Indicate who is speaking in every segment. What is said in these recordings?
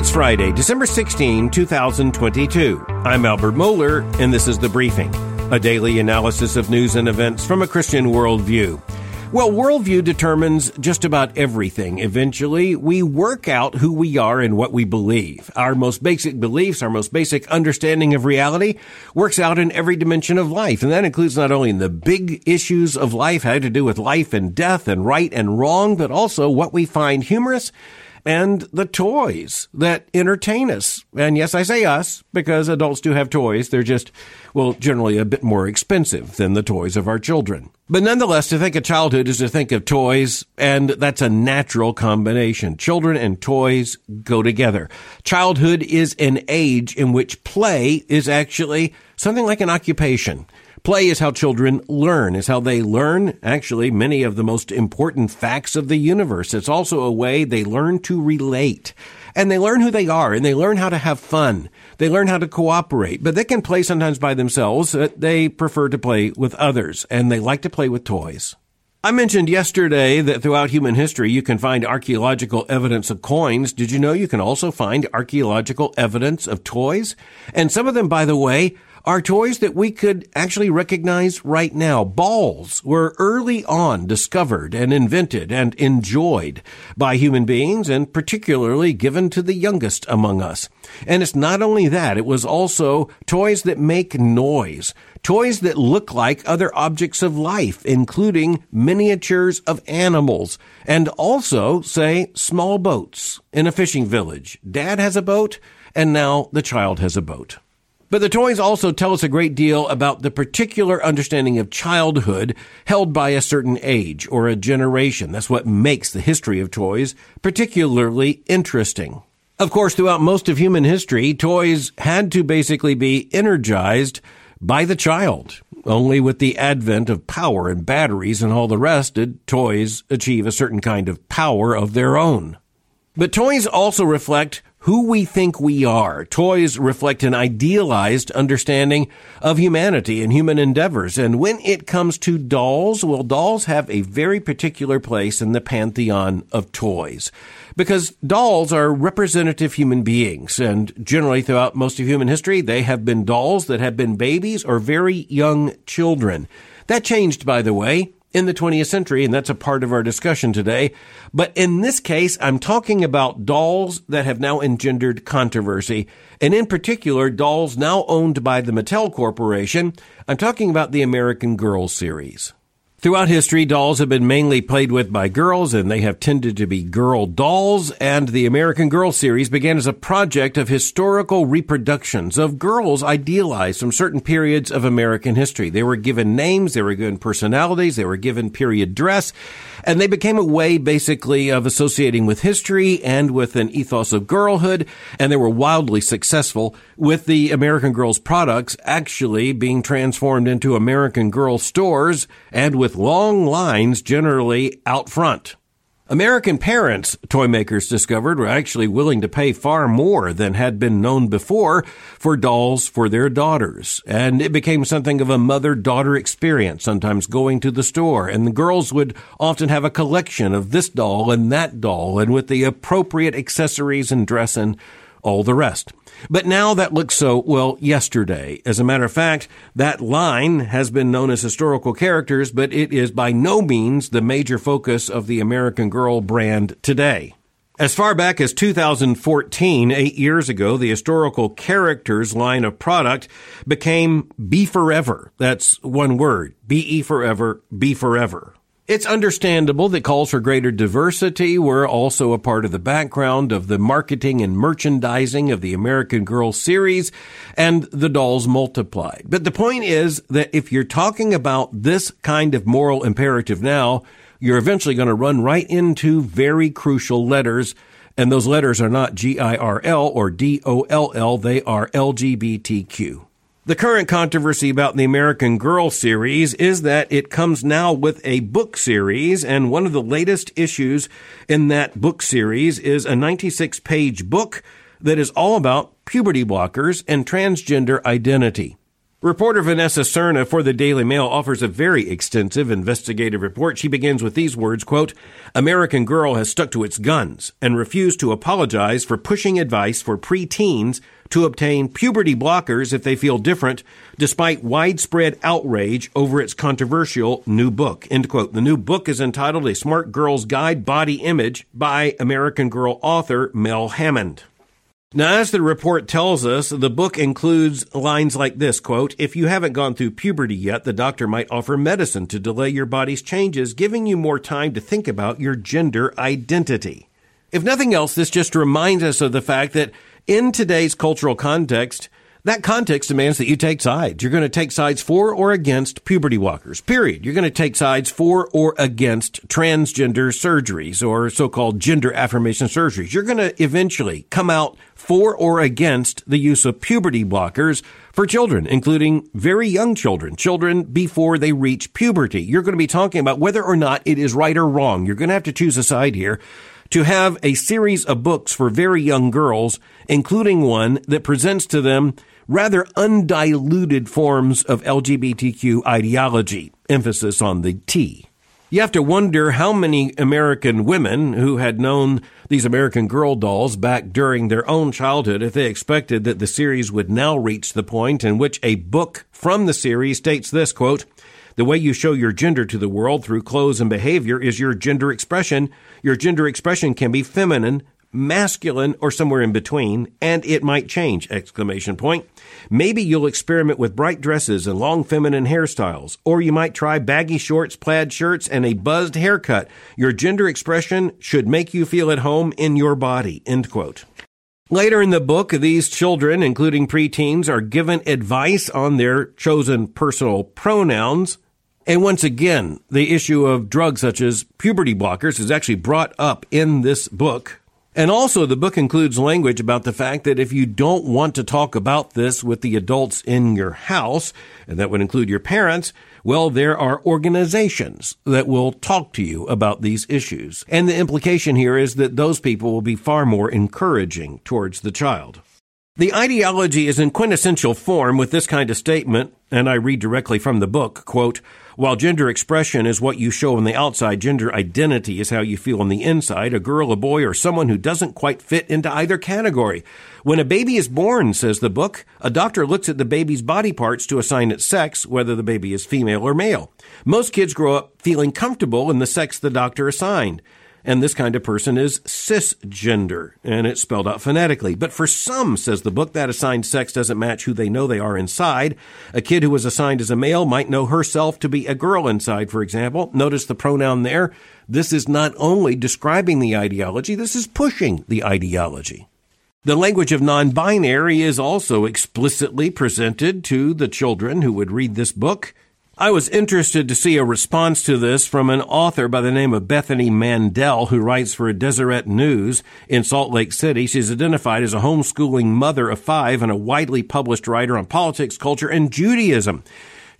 Speaker 1: It's Friday, December 16, 2022. I'm Albert Mohler, and this is The Briefing, a daily analysis of news and events from a Christian worldview. Well, worldview determines just about everything. Eventually, we work out who we are and what we believe. Our most basic beliefs, our most basic understanding of reality works out in every dimension of life. And that includes not only the big issues of life, how to do with life and death and right and wrong, but also what we find humorous and the toys that entertain us. And yes, I say us because adults do have toys. They're just, well, generally a bit more expensive than the toys of our children. But nonetheless, to think of childhood is to think of toys, and that's a natural combination. Children and toys go together. Childhood is an age in which play is actually something like an occupation. Play is how children learn, is how they learn actually many of the most important facts of the universe. It's also a way they learn to relate. And they learn who they are and they learn how to have fun. They learn how to cooperate, but they can play sometimes by themselves. Uh, they prefer to play with others and they like to play with toys. I mentioned yesterday that throughout human history you can find archaeological evidence of coins. Did you know you can also find archaeological evidence of toys? And some of them, by the way, are toys that we could actually recognize right now. Balls were early on discovered and invented and enjoyed by human beings and particularly given to the youngest among us. And it's not only that, it was also toys that make noise, toys that look like other objects of life, including miniatures of animals and also, say, small boats in a fishing village. Dad has a boat and now the child has a boat. But the toys also tell us a great deal about the particular understanding of childhood held by a certain age or a generation. That's what makes the history of toys particularly interesting. Of course, throughout most of human history, toys had to basically be energized by the child. Only with the advent of power and batteries and all the rest did toys achieve a certain kind of power of their own. But toys also reflect who we think we are. Toys reflect an idealized understanding of humanity and human endeavors. And when it comes to dolls, well, dolls have a very particular place in the pantheon of toys because dolls are representative human beings. And generally throughout most of human history, they have been dolls that have been babies or very young children. That changed, by the way, in the 20th century, and that's a part of our discussion today. But in this case, I'm talking about dolls that have now engendered controversy, and in particular, dolls now owned by the Mattel Corporation. I'm talking about the American Girl series. Throughout history, dolls have been mainly played with by girls, and they have tended to be girl dolls. And the American Girl series began as a project of historical reproductions of girls idealized from certain periods of American history. They were given names, they were given personalities, they were given period dress, and they became a way basically of associating with history and with an ethos of girlhood. And they were wildly successful with the American Girls products actually being transformed into American Girl stores and with long lines generally out front. American parents, toy makers discovered, were actually willing to pay far more than had been known before for dolls for their daughters. And it became something of a mother daughter experience, sometimes going to the store. And the girls would often have a collection of this doll and that doll, and with the appropriate accessories and dress and all the rest. But now that looks so, well, yesterday. As a matter of fact, that line has been known as historical characters, but it is by no means the major focus of the American Girl brand today. As far back as 2014, eight years ago, the historical characters line of product became BeForever. That's one word. BeForever, Be Forever. It's understandable that calls for greater diversity were also a part of the background of the marketing and merchandising of the American Girl series and the dolls multiplied. But the point is that if you're talking about this kind of moral imperative now, you're eventually going to run right into very crucial letters and those letters are not G I R L or D O L L, they are L G B T Q. The current controversy about the American Girl series is that it comes now with a book series, and one of the latest issues in that book series is a 96 page book that is all about puberty blockers and transgender identity. Reporter Vanessa Cerna for the Daily Mail offers a very extensive investigative report. She begins with these words, quote, American Girl has stuck to its guns and refused to apologize for pushing advice for preteens to obtain puberty blockers if they feel different, despite widespread outrage over its controversial new book. End quote. The new book is entitled A Smart Girl's Guide Body Image by American Girl author Mel Hammond. Now, as the report tells us, the book includes lines like this quote, If you haven't gone through puberty yet, the doctor might offer medicine to delay your body's changes, giving you more time to think about your gender identity. If nothing else, this just reminds us of the fact that in today's cultural context, that context demands that you take sides. You're going to take sides for or against puberty blockers, period. You're going to take sides for or against transgender surgeries or so called gender affirmation surgeries. You're going to eventually come out for or against the use of puberty blockers for children, including very young children, children before they reach puberty. You're going to be talking about whether or not it is right or wrong. You're going to have to choose a side here to have a series of books for very young girls, including one that presents to them rather undiluted forms of LGBTQ ideology, emphasis on the T. You have to wonder how many American women who had known these American Girl dolls back during their own childhood if they expected that the series would now reach the point in which a book from the series states this quote, the way you show your gender to the world through clothes and behavior is your gender expression. Your gender expression can be feminine, masculine, or somewhere in between, and it might change! Exclamation point. Maybe you'll experiment with bright dresses and long feminine hairstyles, or you might try baggy shorts, plaid shirts, and a buzzed haircut. Your gender expression should make you feel at home in your body. End quote. Later in the book, these children, including preteens, are given advice on their chosen personal pronouns. And once again, the issue of drugs such as puberty blockers is actually brought up in this book. And also, the book includes language about the fact that if you don't want to talk about this with the adults in your house, and that would include your parents, well, there are organizations that will talk to you about these issues. And the implication here is that those people will be far more encouraging towards the child. The ideology is in quintessential form with this kind of statement, and I read directly from the book, quote, while gender expression is what you show on the outside, gender identity is how you feel on the inside, a girl, a boy, or someone who doesn't quite fit into either category. When a baby is born, says the book, a doctor looks at the baby's body parts to assign its sex, whether the baby is female or male. Most kids grow up feeling comfortable in the sex the doctor assigned and this kind of person is cisgender, and it's spelled out phonetically. But for some, says the book, that assigned sex doesn't match who they know they are inside. A kid who was assigned as a male might know herself to be a girl inside, for example. Notice the pronoun there. This is not only describing the ideology, this is pushing the ideology. The language of non binary is also explicitly presented to the children who would read this book. I was interested to see a response to this from an author by the name of Bethany Mandel, who writes for Deseret News in Salt Lake City. She's identified as a homeschooling mother of five and a widely published writer on politics, culture, and Judaism.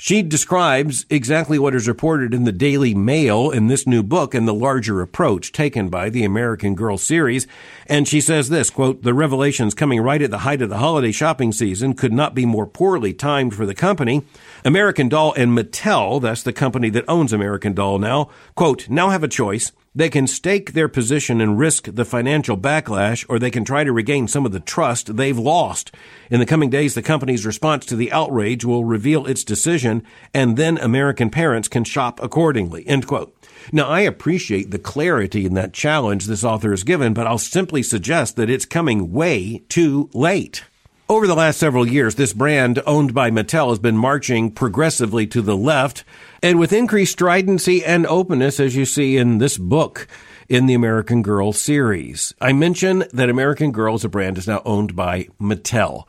Speaker 1: She describes exactly what is reported in the Daily Mail in this new book and the larger approach taken by the American Girl series. And she says this, quote, the revelations coming right at the height of the holiday shopping season could not be more poorly timed for the company. American Doll and Mattel, that's the company that owns American Doll now, quote, now have a choice. They can stake their position and risk the financial backlash, or they can try to regain some of the trust they've lost. In the coming days, the company's response to the outrage will reveal its decision, and then American parents can shop accordingly. End quote. Now, I appreciate the clarity in that challenge this author has given, but I'll simply suggest that it's coming way too late. Over the last several years, this brand owned by Mattel has been marching progressively to the left and with increased stridency and openness, as you see in this book in the American Girl series. I mention that American Girl as a brand is now owned by Mattel.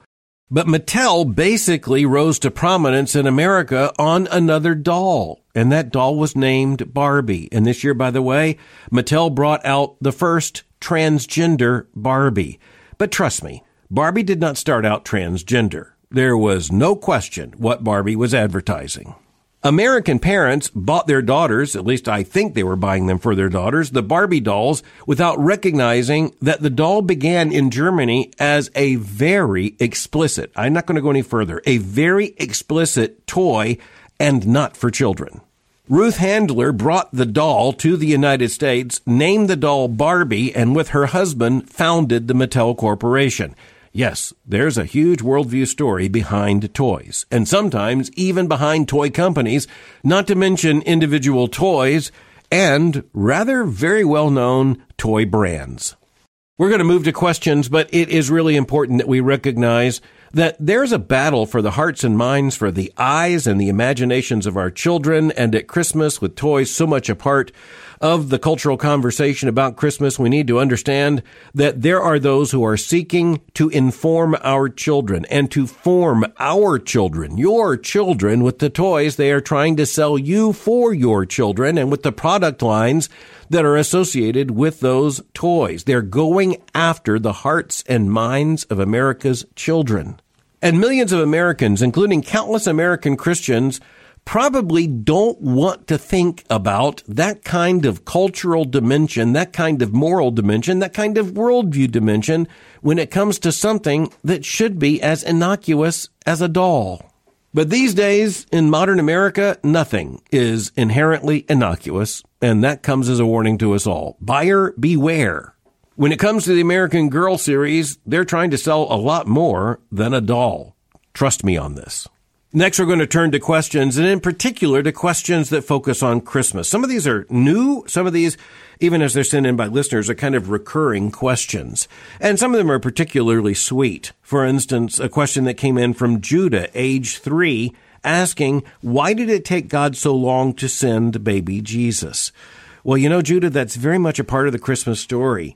Speaker 1: But Mattel basically rose to prominence in America on another doll. And that doll was named Barbie. And this year, by the way, Mattel brought out the first transgender Barbie. But trust me, Barbie did not start out transgender. There was no question what Barbie was advertising. American parents bought their daughters, at least I think they were buying them for their daughters, the Barbie dolls without recognizing that the doll began in Germany as a very explicit, I'm not going to go any further, a very explicit toy and not for children. Ruth Handler brought the doll to the United States, named the doll Barbie, and with her husband founded the Mattel Corporation. Yes, there's a huge worldview story behind toys, and sometimes even behind toy companies, not to mention individual toys and rather very well known toy brands. We're going to move to questions, but it is really important that we recognize that there's a battle for the hearts and minds, for the eyes and the imaginations of our children, and at Christmas with toys so much apart, of the cultural conversation about Christmas, we need to understand that there are those who are seeking to inform our children and to form our children, your children, with the toys they are trying to sell you for your children and with the product lines that are associated with those toys. They're going after the hearts and minds of America's children. And millions of Americans, including countless American Christians, probably don't want to think about that kind of cultural dimension, that kind of moral dimension, that kind of worldview dimension when it comes to something that should be as innocuous as a doll. But these days in modern America, nothing is inherently innocuous, and that comes as a warning to us all. Buyer beware. When it comes to the American Girl series, they're trying to sell a lot more than a doll. Trust me on this. Next, we're going to turn to questions, and in particular to questions that focus on Christmas. Some of these are new, some of these, even as they're sent in by listeners, are kind of recurring questions. And some of them are particularly sweet. For instance, a question that came in from Judah, age three, asking, Why did it take God so long to send baby Jesus? Well, you know, Judah, that's very much a part of the Christmas story.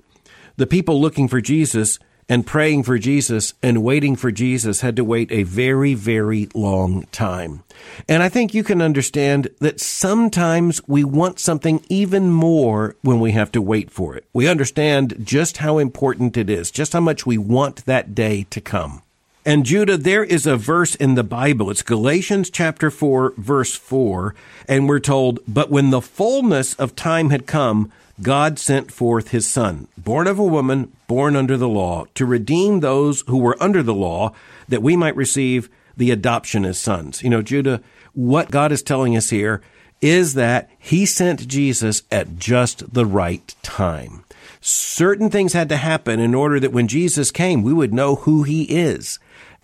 Speaker 1: The people looking for Jesus and praying for Jesus and waiting for Jesus had to wait a very, very long time. And I think you can understand that sometimes we want something even more when we have to wait for it. We understand just how important it is, just how much we want that day to come. And Judah, there is a verse in the Bible. It's Galatians chapter 4, verse 4. And we're told, But when the fullness of time had come, God sent forth his son, born of a woman, born under the law, to redeem those who were under the law, that we might receive the adoption as sons. You know, Judah, what God is telling us here is that he sent Jesus at just the right time. Certain things had to happen in order that when Jesus came, we would know who he is.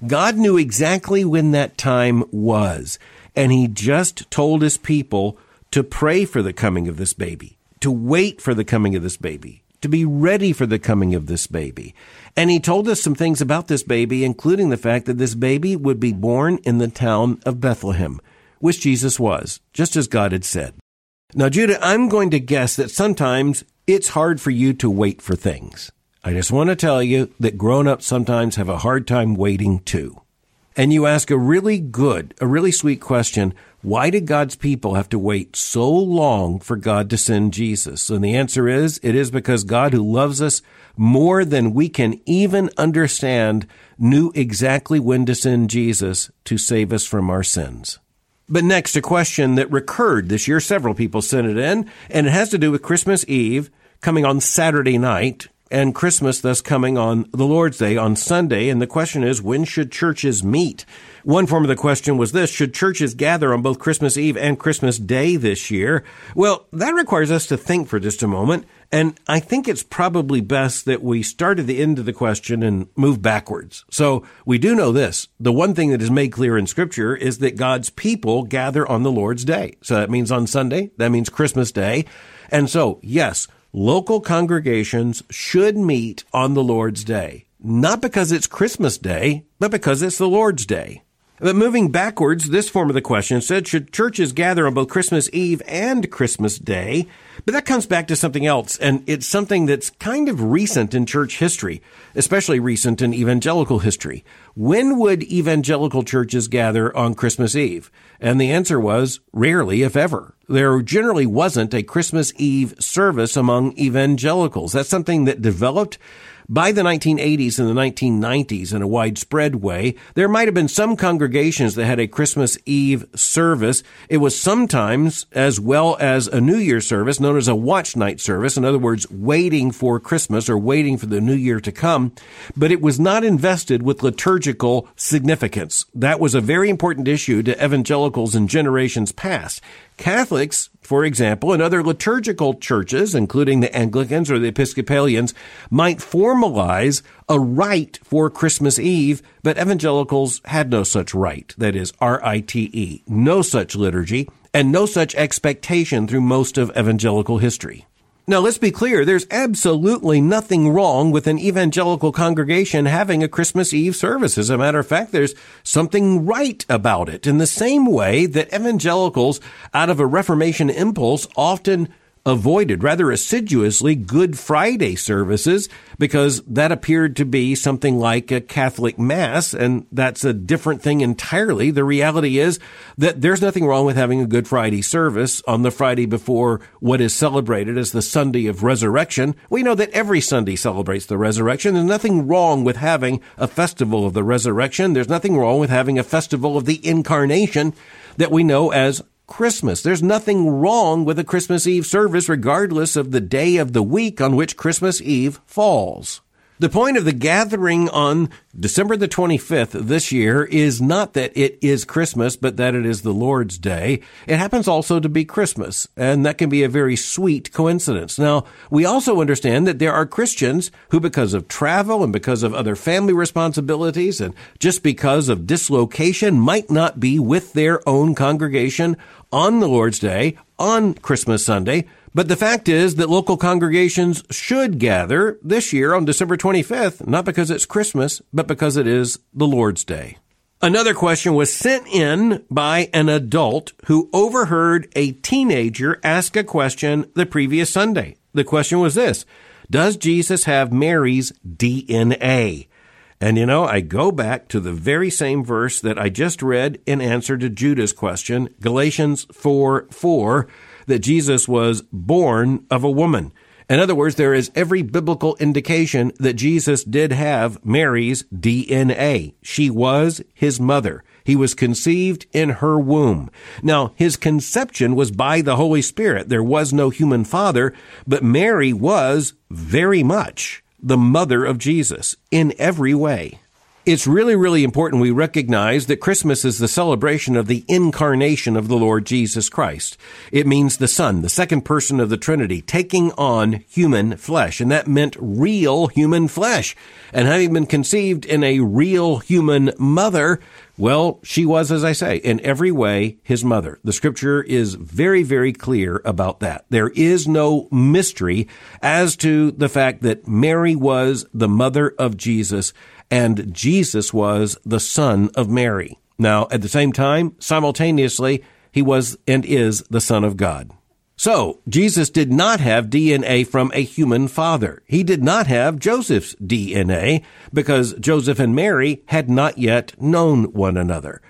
Speaker 1: God knew exactly when that time was, and He just told His people to pray for the coming of this baby, to wait for the coming of this baby, to be ready for the coming of this baby. And He told us some things about this baby, including the fact that this baby would be born in the town of Bethlehem, which Jesus was, just as God had said. Now, Judah, I'm going to guess that sometimes it's hard for you to wait for things. I just want to tell you that grown ups sometimes have a hard time waiting too. And you ask a really good, a really sweet question why did God's people have to wait so long for God to send Jesus? And the answer is it is because God, who loves us more than we can even understand, knew exactly when to send Jesus to save us from our sins. But next, a question that recurred this year. Several people sent it in, and it has to do with Christmas Eve coming on Saturday night and Christmas thus coming on the Lord's Day on Sunday. And the question is, when should churches meet? One form of the question was this Should churches gather on both Christmas Eve and Christmas Day this year? Well, that requires us to think for just a moment. And I think it's probably best that we start at the end of the question and move backwards. So we do know this. The one thing that is made clear in scripture is that God's people gather on the Lord's day. So that means on Sunday. That means Christmas day. And so, yes, local congregations should meet on the Lord's Day, not because it's Christmas Day, but because it's the Lord's Day. But moving backwards, this form of the question said, should churches gather on both Christmas Eve and Christmas Day? But that comes back to something else, and it's something that's kind of recent in church history, especially recent in evangelical history. When would evangelical churches gather on Christmas Eve? And the answer was rarely, if ever. There generally wasn't a Christmas Eve service among evangelicals. That's something that developed by the 1980s and the 1990s, in a widespread way, there might have been some congregations that had a Christmas Eve service. It was sometimes as well as a New Year service, known as a watch night service. In other words, waiting for Christmas or waiting for the New Year to come. But it was not invested with liturgical significance. That was a very important issue to evangelicals in generations past. Catholics, for example, and other liturgical churches, including the Anglicans or the Episcopalians, might formalize a rite for Christmas Eve, but evangelicals had no such rite. That is R-I-T-E. No such liturgy and no such expectation through most of evangelical history. Now, let's be clear. There's absolutely nothing wrong with an evangelical congregation having a Christmas Eve service. As a matter of fact, there's something right about it in the same way that evangelicals out of a Reformation impulse often avoided rather assiduously Good Friday services because that appeared to be something like a Catholic Mass, and that's a different thing entirely. The reality is that there's nothing wrong with having a Good Friday service on the Friday before what is celebrated as the Sunday of Resurrection. We know that every Sunday celebrates the resurrection. There's nothing wrong with having a festival of the resurrection. There's nothing wrong with having a festival of the incarnation that we know as Christmas. There's nothing wrong with a Christmas Eve service, regardless of the day of the week on which Christmas Eve falls. The point of the gathering on December the 25th this year is not that it is Christmas, but that it is the Lord's Day. It happens also to be Christmas, and that can be a very sweet coincidence. Now, we also understand that there are Christians who, because of travel and because of other family responsibilities and just because of dislocation, might not be with their own congregation on the Lord's Day on Christmas Sunday. But the fact is that local congregations should gather this year on December 25th, not because it's Christmas, but because it is the Lord's Day. Another question was sent in by an adult who overheard a teenager ask a question the previous Sunday. The question was this Does Jesus have Mary's DNA? And you know, I go back to the very same verse that I just read in answer to Judah's question, Galatians 4 4, that Jesus was born of a woman. In other words, there is every biblical indication that Jesus did have Mary's DNA. She was his mother. He was conceived in her womb. Now, his conception was by the Holy Spirit. There was no human father, but Mary was very much the mother of Jesus in every way it's really, really important we recognize that Christmas is the celebration of the incarnation of the Lord Jesus Christ. It means the Son, the second person of the Trinity, taking on human flesh. And that meant real human flesh. And having been conceived in a real human mother, well, she was, as I say, in every way his mother. The scripture is very, very clear about that. There is no mystery as to the fact that Mary was the mother of Jesus and Jesus was the Son of Mary. Now, at the same time, simultaneously, he was and is the Son of God. So, Jesus did not have DNA from a human father. He did not have Joseph's DNA because Joseph and Mary had not yet known one another.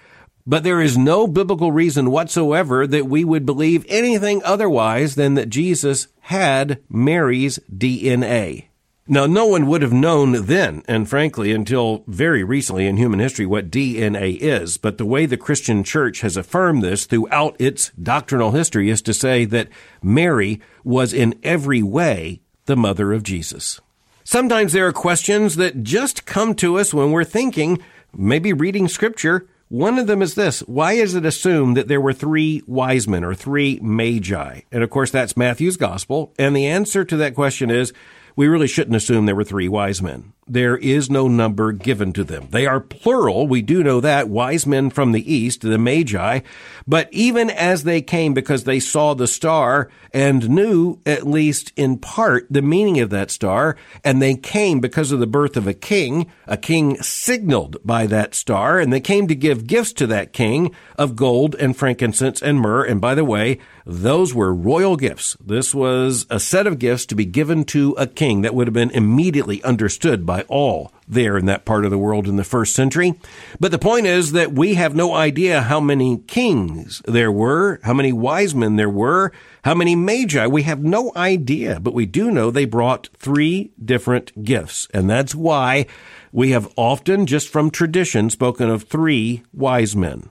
Speaker 1: But there is no biblical reason whatsoever that we would believe anything otherwise than that Jesus had Mary's DNA. Now, no one would have known then, and frankly, until very recently in human history, what DNA is. But the way the Christian church has affirmed this throughout its doctrinal history is to say that Mary was in every way the mother of Jesus. Sometimes there are questions that just come to us when we're thinking, maybe reading scripture. One of them is this Why is it assumed that there were three wise men or three magi? And of course, that's Matthew's gospel. And the answer to that question is we really shouldn't assume there were three wise men there is no number given to them. They are plural. We do know that wise men from the east, the magi. But even as they came because they saw the star and knew at least in part the meaning of that star, and they came because of the birth of a king, a king signaled by that star, and they came to give gifts to that king of gold and frankincense and myrrh. And by the way, those were royal gifts. This was a set of gifts to be given to a king that would have been immediately understood by by all there in that part of the world in the first century. But the point is that we have no idea how many kings there were, how many wise men there were, how many magi. We have no idea, but we do know they brought three different gifts. And that's why we have often, just from tradition, spoken of three wise men.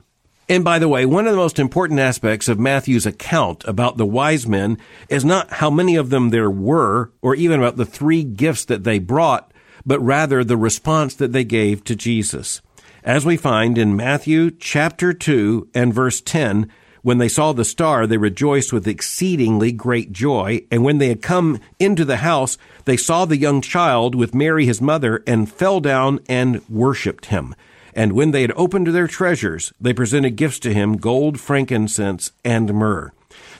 Speaker 1: And by the way, one of the most important aspects of Matthew's account about the wise men is not how many of them there were or even about the three gifts that they brought, but rather the response that they gave to Jesus. As we find in Matthew chapter 2 and verse 10, when they saw the star, they rejoiced with exceedingly great joy. And when they had come into the house, they saw the young child with Mary his mother and fell down and worshipped him. And when they had opened their treasures, they presented gifts to him gold, frankincense, and myrrh.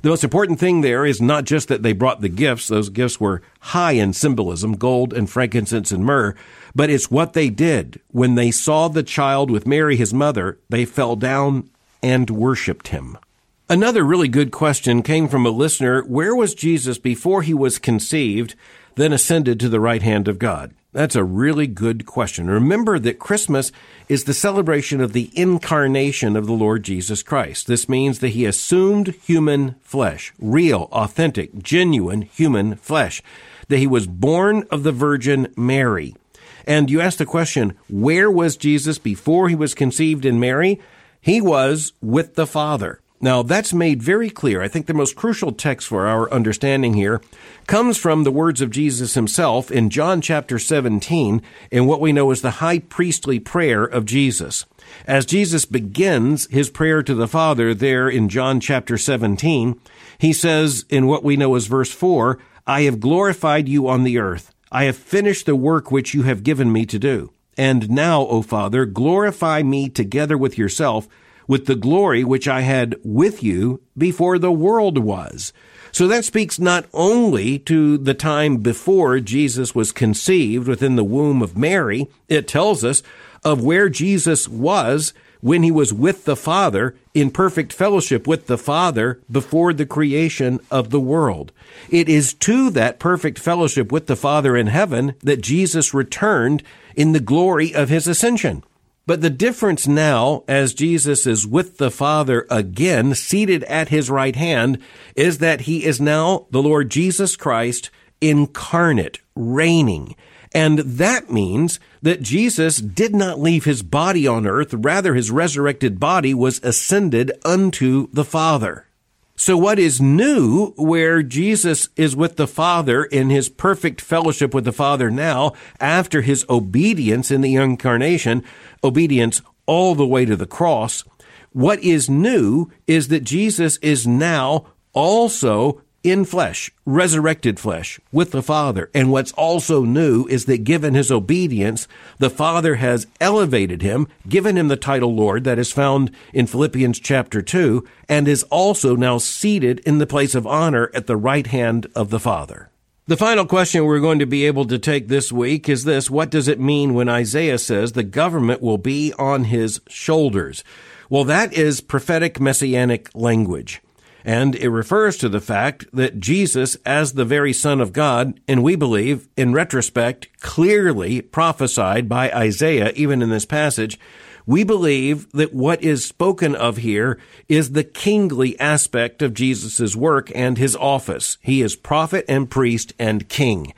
Speaker 1: The most important thing there is not just that they brought the gifts, those gifts were high in symbolism gold and frankincense and myrrh but it's what they did. When they saw the child with Mary, his mother, they fell down and worshiped him. Another really good question came from a listener Where was Jesus before he was conceived? then ascended to the right hand of God? That's a really good question. Remember that Christmas is the celebration of the incarnation of the Lord Jesus Christ. This means that he assumed human flesh, real, authentic, genuine human flesh, that he was born of the Virgin Mary. And you ask the question, where was Jesus before he was conceived in Mary? He was with the Father. Now, that's made very clear. I think the most crucial text for our understanding here comes from the words of Jesus himself in John chapter 17 in what we know as the high priestly prayer of Jesus. As Jesus begins his prayer to the Father there in John chapter 17, he says in what we know as verse 4, I have glorified you on the earth. I have finished the work which you have given me to do. And now, O Father, glorify me together with yourself with the glory which I had with you before the world was. So that speaks not only to the time before Jesus was conceived within the womb of Mary, it tells us of where Jesus was when he was with the Father in perfect fellowship with the Father before the creation of the world. It is to that perfect fellowship with the Father in heaven that Jesus returned in the glory of his ascension. But the difference now, as Jesus is with the Father again, seated at his right hand, is that he is now the Lord Jesus Christ incarnate, reigning. And that means that Jesus did not leave his body on earth, rather his resurrected body was ascended unto the Father. So what is new where Jesus is with the Father in his perfect fellowship with the Father now after his obedience in the incarnation, obedience all the way to the cross? What is new is that Jesus is now also in flesh, resurrected flesh with the Father. And what's also new is that given his obedience, the Father has elevated him, given him the title Lord that is found in Philippians chapter 2, and is also now seated in the place of honor at the right hand of the Father. The final question we're going to be able to take this week is this What does it mean when Isaiah says the government will be on his shoulders? Well, that is prophetic messianic language. And it refers to the fact that Jesus, as the very Son of God, and we believe, in retrospect, clearly prophesied by Isaiah, even in this passage, we believe that what is spoken of here is the kingly aspect of Jesus' work and his office. He is prophet and priest and king.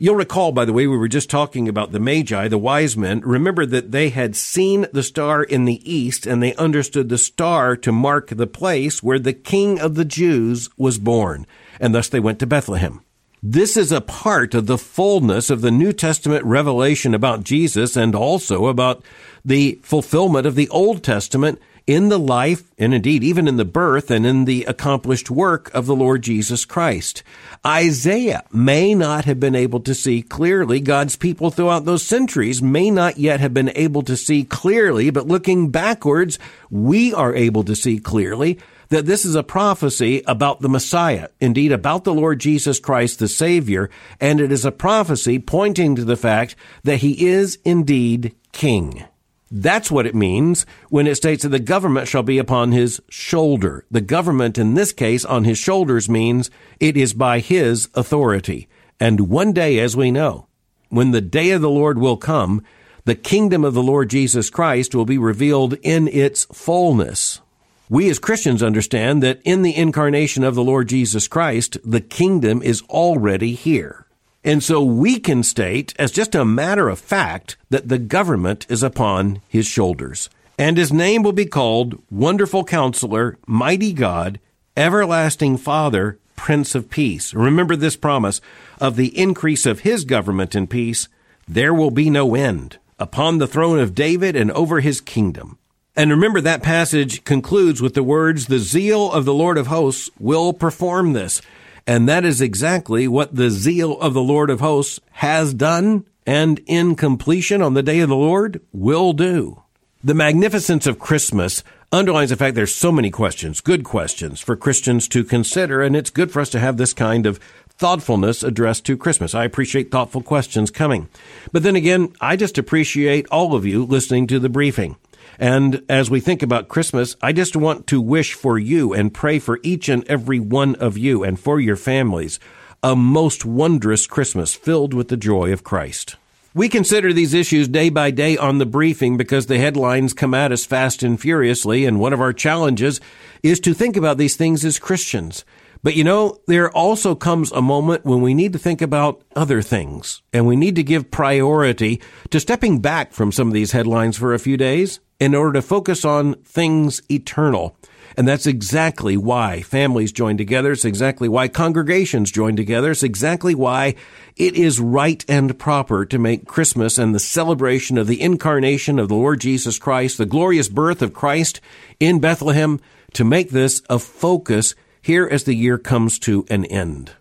Speaker 1: You'll recall, by the way, we were just talking about the Magi, the wise men. Remember that they had seen the star in the east and they understood the star to mark the place where the king of the Jews was born. And thus they went to Bethlehem. This is a part of the fullness of the New Testament revelation about Jesus and also about the fulfillment of the Old Testament in the life, and indeed even in the birth and in the accomplished work of the Lord Jesus Christ. Isaiah may not have been able to see clearly. God's people throughout those centuries may not yet have been able to see clearly, but looking backwards, we are able to see clearly that this is a prophecy about the Messiah, indeed about the Lord Jesus Christ, the Savior, and it is a prophecy pointing to the fact that he is indeed King. That's what it means when it states that the government shall be upon his shoulder. The government in this case on his shoulders means it is by his authority. And one day, as we know, when the day of the Lord will come, the kingdom of the Lord Jesus Christ will be revealed in its fullness. We as Christians understand that in the incarnation of the Lord Jesus Christ, the kingdom is already here. And so we can state, as just a matter of fact, that the government is upon his shoulders. And his name will be called Wonderful Counselor, Mighty God, Everlasting Father, Prince of Peace. Remember this promise of the increase of his government and peace, there will be no end upon the throne of David and over his kingdom. And remember that passage concludes with the words, the zeal of the Lord of hosts will perform this. And that is exactly what the zeal of the Lord of hosts has done and in completion on the day of the Lord will do. The magnificence of Christmas underlines the fact there's so many questions, good questions for Christians to consider, and it's good for us to have this kind of thoughtfulness addressed to Christmas. I appreciate thoughtful questions coming. But then again, I just appreciate all of you listening to the briefing. And as we think about Christmas, I just want to wish for you and pray for each and every one of you and for your families a most wondrous Christmas filled with the joy of Christ. We consider these issues day by day on the briefing because the headlines come at us fast and furiously, and one of our challenges is to think about these things as Christians. But you know, there also comes a moment when we need to think about other things, and we need to give priority to stepping back from some of these headlines for a few days in order to focus on things eternal. And that's exactly why families join together. It's exactly why congregations join together. It's exactly why it is right and proper to make Christmas and the celebration of the incarnation of the Lord Jesus Christ, the glorious birth of Christ in Bethlehem, to make this a focus here as the year comes to an end.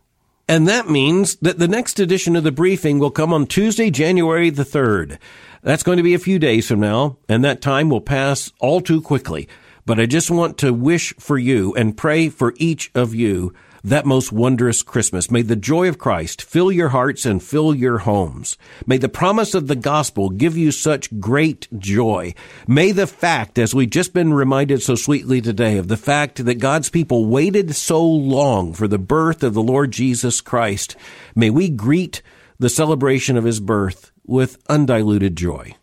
Speaker 1: And that means that the next edition of the briefing will come on Tuesday, January the 3rd. That's going to be a few days from now, and that time will pass all too quickly. But I just want to wish for you and pray for each of you that most wondrous Christmas. May the joy of Christ fill your hearts and fill your homes. May the promise of the gospel give you such great joy. May the fact, as we've just been reminded so sweetly today, of the fact that God's people waited so long for the birth of the Lord Jesus Christ, may we greet the celebration of his birth with undiluted joy.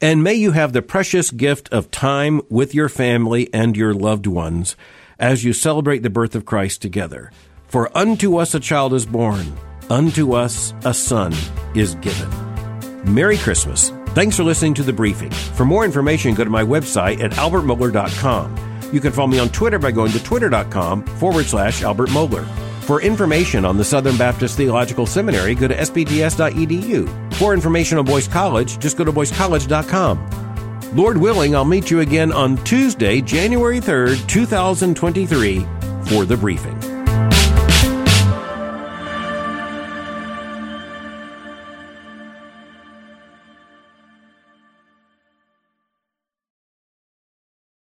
Speaker 1: And may you have the precious gift of time with your family and your loved ones as you celebrate the birth of Christ together. For unto us a child is born, unto us a son is given. Merry Christmas. Thanks for listening to The Briefing. For more information, go to my website at albertmohler.com. You can follow me on Twitter by going to twitter.com forward slash Albert for information on the Southern Baptist Theological Seminary, go to sbts.edu. For information on Boyce College, just go to boycecollege.com. Lord willing, I'll meet you again on Tuesday, January 3rd, 2023, for the briefing.